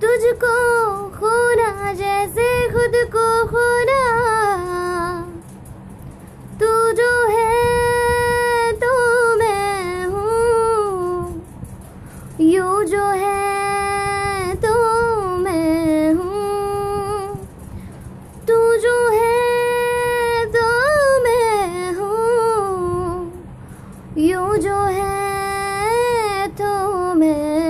तुझको खोना जैसे खुद को खोना। तू जो है तो मैं हूँ। यू जो है तो मैं हूँ। तू जो है तो मैं हूँ। यू जो है तो मैं